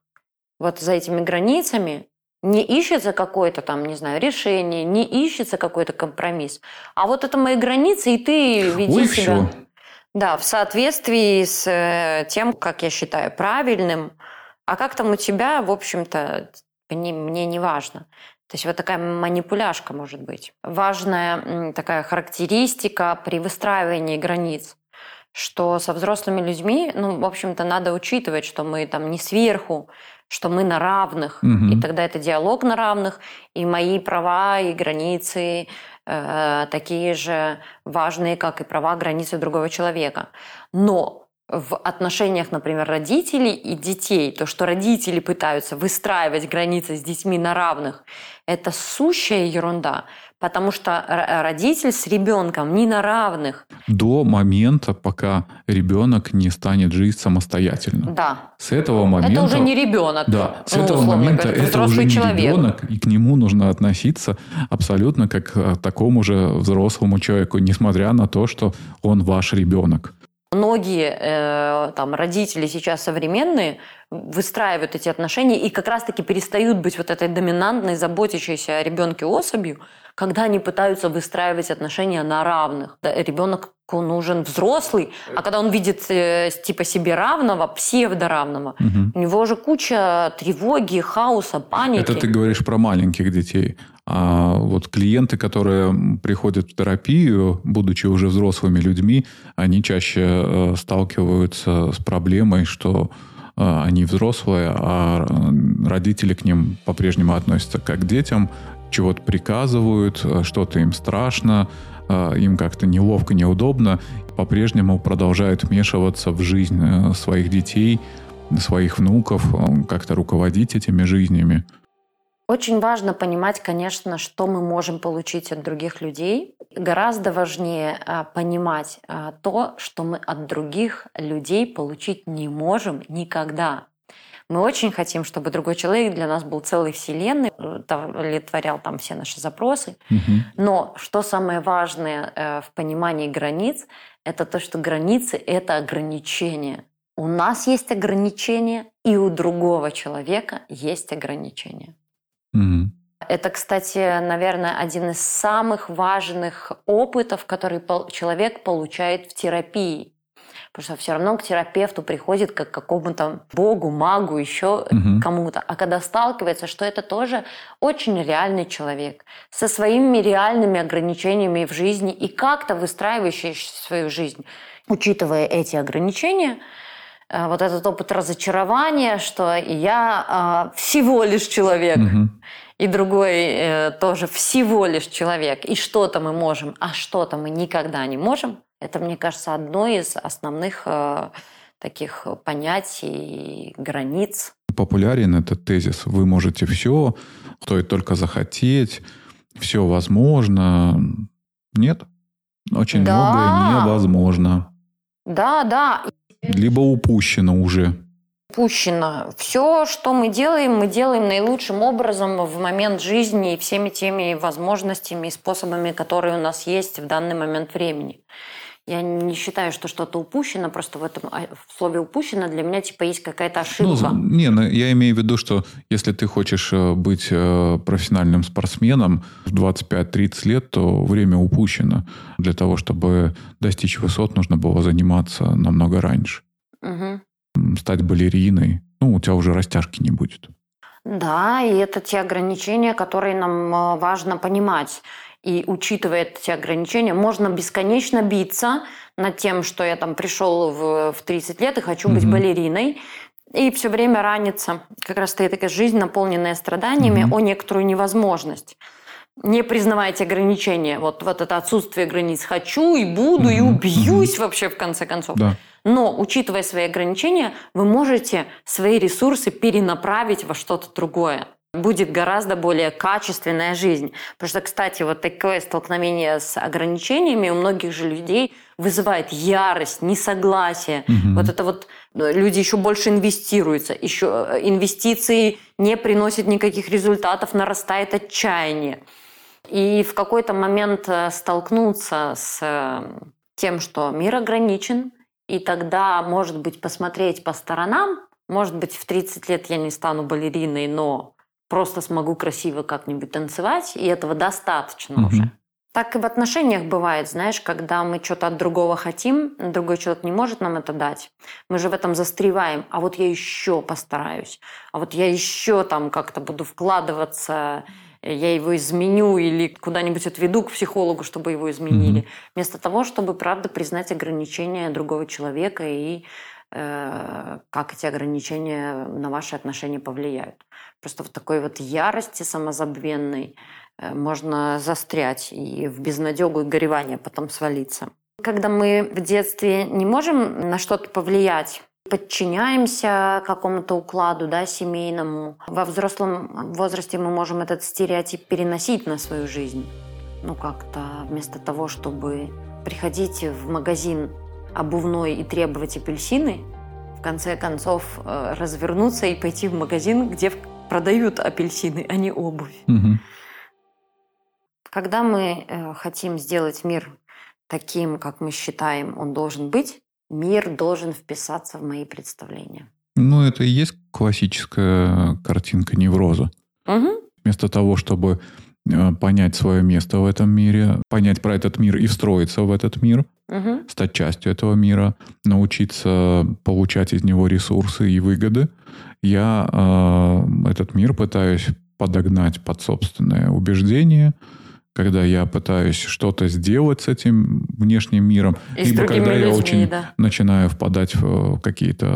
Вот за этими границами не ищется какое-то там, не знаю, решение, не ищется какой-то компромисс. А вот это мои границы, и ты веди Ой, себя. всё. Да, в соответствии с э, тем, как я считаю правильным. А как там у тебя, в общем-то, мне, мне не важно. То есть вот такая манипуляшка может быть. Важная такая характеристика при выстраивании границ что со взрослыми людьми, ну, в общем-то, надо учитывать, что мы там не сверху, что мы на равных, Мгм. и тогда это диалог на равных, и мои права и границы э, такие же важные, как и права, границы другого человека. Но в отношениях, например, родителей и детей, то, что родители пытаются выстраивать границы с детьми на равных, это сущая ерунда, потому что р- родитель с ребенком не на равных. до момента, пока ребенок не станет жить самостоятельно. Да, С этого момента... это уже не ребенок. Да, с ну, этого момента говоря, это уже не человек. ребенок, и к нему нужно относиться абсолютно как к такому же взрослому человеку, несмотря на то, что он ваш ребенок. Многие э, там родители сейчас современные выстраивают эти отношения и как раз-таки перестают быть вот этой доминантной, заботящейся о ребенке особью, когда они пытаются выстраивать отношения на равных. Ребенок нужен взрослый, а когда он видит э, типа себе равного, псевдоравного, угу. у него уже куча тревоги, хаоса, паники. Это ты говоришь про маленьких детей. А вот клиенты, которые приходят в терапию, будучи уже взрослыми людьми, они чаще э, сталкиваются с проблемой, что э, они взрослые, а родители к ним по-прежнему относятся как к детям, чего-то приказывают, э, что-то им страшно, им как-то неловко, неудобно, по-прежнему продолжают вмешиваться в жизнь своих детей, своих внуков, как-то руководить этими жизнями. Очень важно понимать, конечно, что мы можем получить от других людей. Гораздо важнее понимать то, что мы от других людей получить не можем никогда. Мы очень хотим, чтобы другой человек для нас был целой вселенной, удовлетворял там все наши запросы. Угу. Но что самое важное э, в понимании границ, это то, что границы – это ограничения. У нас есть ограничения, и у другого человека есть ограничения. Угу. Это, кстати, наверное, один из самых важных опытов, который человек получает в терапии. Потому что все равно к терапевту приходит как к какому-то богу, магу, еще угу. кому-то. А когда сталкивается, что это тоже очень реальный человек со своими реальными ограничениями в жизни и как-то выстраивающий свою жизнь, учитывая эти ограничения, э, вот этот опыт разочарования, что я э, всего лишь человек. Угу и другой э, тоже всего лишь человек, и что-то мы можем, а что-то мы никогда не можем, это, мне кажется, одно из основных э, таких понятий, границ. Популярен этот тезис. Вы можете все, стоит только захотеть, все возможно. Нет. Очень да. многое невозможно. Да, да. Либо упущено уже упущено. Все, что мы делаем, мы делаем наилучшим образом в момент жизни и всеми теми возможностями и способами, которые у нас есть в данный момент времени. Я не считаю, что что-то упущено, просто в этом а, в слове упущено для меня типа есть какая-то ошибка. Ну, не, ну, я имею в виду, что если ты хочешь э, быть э, профессиональным спортсменом в 25-30 лет, то время упущено. Для того, чтобы достичь высот, нужно было заниматься намного раньше. Угу стать балериной, ну, у тебя уже растяжки не будет. Да, и это те ограничения, которые нам э, важно понимать. И учитывая эти ограничения, можно бесконечно биться над тем, что я там пришел в, в 30 лет и хочу быть балериной, и все время раниться. Как раз таки такая жизнь, наполненная страданиями, угу. о некоторую невозможность не признавать ограничения. Вот, вот это отсутствие границ. Хочу и буду, mm и убьюсь mm вообще в конце концов. Да. Но, учитывая свои ограничения, вы можете свои ресурсы перенаправить во что-то другое будет гораздо более качественная жизнь. Потому что, кстати, вот такое столкновение с ограничениями у многих же людей вызывает ярость, несогласие. Угу. Вот это вот э, люди еще больше инвестируются, еще э, инвестиции не приносят никаких результатов, нарастает отчаяние. И в какой-то момент э, столкнуться с тем, что мир ограничен, и тогда, может быть, посмотреть по сторонам, может быть, в 30 лет я не стану балериной, но просто смогу красиво как-нибудь танцевать, и этого достаточно угу. уже. Так и в отношениях бывает, знаешь, когда мы что-то от другого хотим, другой человек не может нам это дать. Мы же в этом застреваем. А вот я еще постараюсь. А вот я еще там как-то буду вкладываться, я его изменю или куда-нибудь отведу к психологу, чтобы его изменили. Mm-hmm. Вместо того, чтобы, правда, признать ограничения другого человека и как эти ограничения на ваши отношения повлияют. Просто в такой вот ярости самозабвенной э, можно застрять и в безнадегу и горевание потом свалиться. Когда мы в детстве не можем на что-то повлиять, подчиняемся какому-то укладу да, семейному. Во взрослом возрасте мы можем этот стереотип переносить на свою жизнь. Ну как-то вместо того, чтобы приходить в магазин обувной и требовать апельсины, в конце концов э, развернуться и пойти в магазин, где продают апельсины, а не обувь. Угу. Когда мы э, хотим сделать мир таким, как мы считаем, он должен быть, мир должен вписаться в мои представления. Ну, это и есть классическая картинка невроза. Угу. Вместо того, чтобы э, понять свое место в этом мире, понять про этот мир и встроиться в этот мир, Угу. стать частью этого мира, научиться получать из него ресурсы и выгоды, я э, этот мир пытаюсь подогнать под собственное убеждение, когда я пытаюсь что-то сделать с этим внешним миром, И либо когда я людьми, очень да. начинаю впадать в какие-то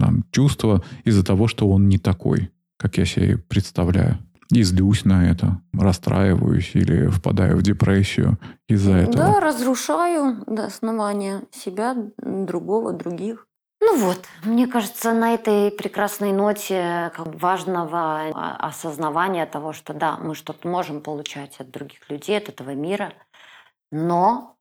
там, чувства из-за того, что он не такой, как я себе представляю. И злюсь на это, расстраиваюсь или впадаю в депрессию из-за этого. Да, разрушаю до основания себя, другого, других. Ну вот, мне кажется, на этой прекрасной ноте важного осознавания того, что да, мы что-то можем получать от других людей, от этого мира, но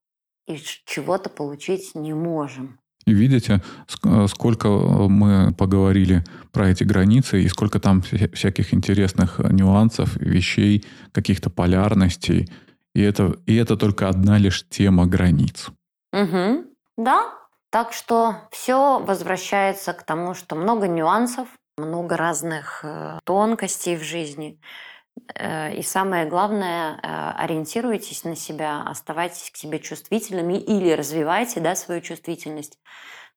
и чего-то получить не можем. И видите, ск- сколько мы поговорили про эти границы и сколько там вся- всяких интересных нюансов, вещей, каких-то полярностей. И это, и это только одна лишь тема границ. Мгм. Да, так что все возвращается к тому, что много нюансов, много разных э, тонкостей в жизни. Э, И самое главное, э, ориентируйтесь на себя, оставайтесь к себе чувствительными или развивайте да, свою чувствительность,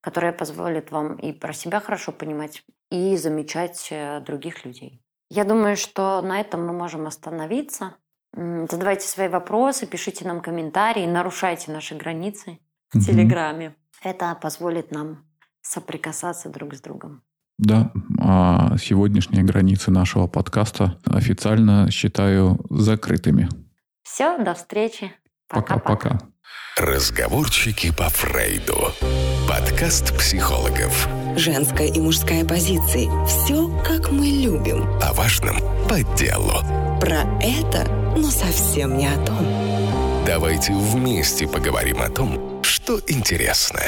которая позволит вам и про себя хорошо понимать, и замечать э, других людей. Я думаю, что на этом мы можем остановиться. Задавайте свои вопросы, пишите нам комментарии, нарушайте наши границы в. Телеграме. Это позволит нам соприкасаться друг с другом. Да, а сегодняшние границы нашего подкаста официально считаю закрытыми. Все, до встречи. Пока-пока. Разговорчики по Фрейду. Подкаст психологов. Женская и мужская позиции. Все, как мы любим. О важном по делу. Про это, но совсем не о том. Давайте вместе поговорим о том, что интересно.